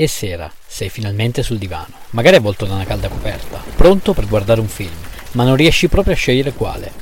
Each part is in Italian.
E sera, sei finalmente sul divano, magari avvolto da una calda coperta, pronto per guardare un film, ma non riesci proprio a scegliere quale.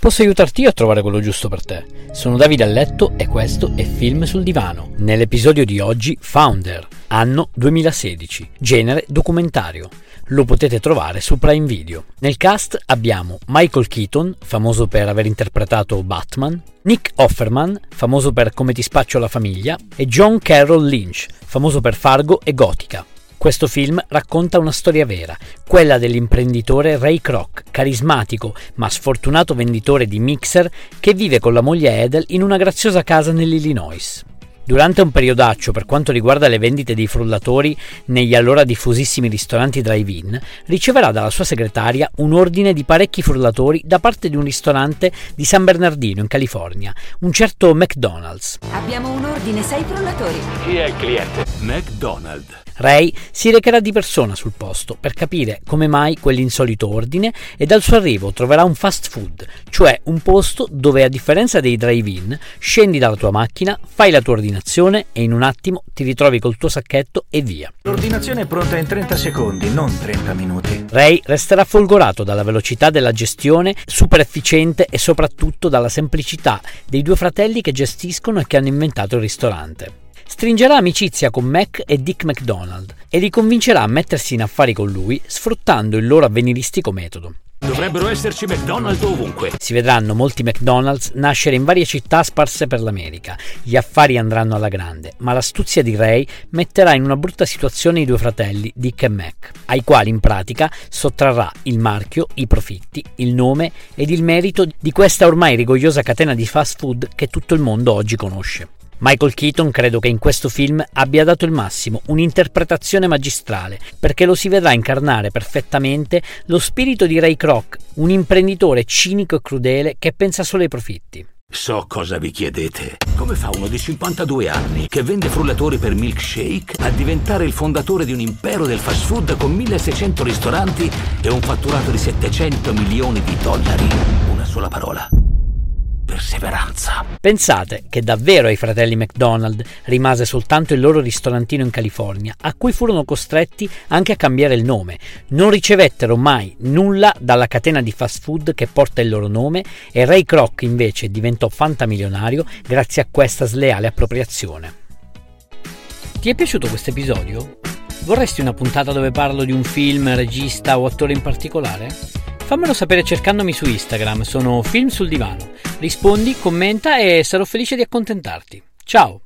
Posso aiutarti io a trovare quello giusto per te. Sono Davide a letto e questo è Film sul divano. Nell'episodio di oggi Founder, anno 2016, genere documentario. Lo potete trovare su Prime Video. Nel cast abbiamo Michael Keaton, famoso per aver interpretato Batman, Nick Offerman, famoso per Come ti spaccio la famiglia, e John Carroll Lynch, famoso per Fargo e Gotica. Questo film racconta una storia vera, quella dell'imprenditore Ray Kroc, carismatico ma sfortunato venditore di mixer che vive con la moglie Edel in una graziosa casa nell'Illinois. Durante un periodaccio per quanto riguarda le vendite dei frullatori negli allora diffusissimi ristoranti drive-in, riceverà dalla sua segretaria un ordine di parecchi frullatori da parte di un ristorante di San Bernardino in California, un certo McDonald's. Abbiamo un ordine, sei frullatori. Chi è il cliente? McDonald. Ray si recherà di persona sul posto per capire come mai quell'insolito ordine e dal suo arrivo troverà un fast food, cioè un posto dove a differenza dei drive-in scendi dalla tua macchina, fai la tua ordinazione e in un attimo ti ritrovi col tuo sacchetto e via. L'ordinazione è pronta in 30 secondi, non 30 minuti. Ray resterà folgorato dalla velocità della gestione, super efficiente e soprattutto dalla semplicità dei due fratelli che gestiscono e che hanno inventato il ristorante. Stringerà amicizia con Mac e Dick McDonald e li convincerà a mettersi in affari con lui sfruttando il loro avveniristico metodo. Dovrebbero esserci McDonald's ovunque. Si vedranno molti McDonald's nascere in varie città sparse per l'America. Gli affari andranno alla grande, ma l'astuzia di Ray metterà in una brutta situazione i due fratelli, Dick e Mac, ai quali in pratica sottrarrà il marchio, i profitti, il nome ed il merito di questa ormai rigogliosa catena di fast food che tutto il mondo oggi conosce. Michael Keaton credo che in questo film abbia dato il massimo, un'interpretazione magistrale, perché lo si vedrà incarnare perfettamente lo spirito di Ray Kroc, un imprenditore cinico e crudele che pensa solo ai profitti. So cosa vi chiedete. Come fa uno di 52 anni che vende frullatori per milkshake a diventare il fondatore di un impero del fast food con 1600 ristoranti e un fatturato di 700 milioni di dollari? Una sola parola perseveranza. Pensate che davvero ai fratelli McDonald rimase soltanto il loro ristorantino in California, a cui furono costretti anche a cambiare il nome. Non ricevettero mai nulla dalla catena di fast food che porta il loro nome e Ray Kroc invece diventò fantamilionario grazie a questa sleale appropriazione. Ti è piaciuto questo episodio? Vorresti una puntata dove parlo di un film, regista o attore in particolare? Fammelo sapere cercandomi su Instagram, sono Film sul Divano. Rispondi, commenta e sarò felice di accontentarti. Ciao!